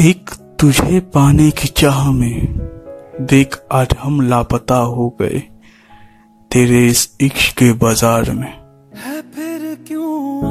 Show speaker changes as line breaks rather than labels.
एक तुझे पाने की चाह में देख आज हम लापता हो गए तेरे इस इश्क के बाज़ार में।
है फिर क्यों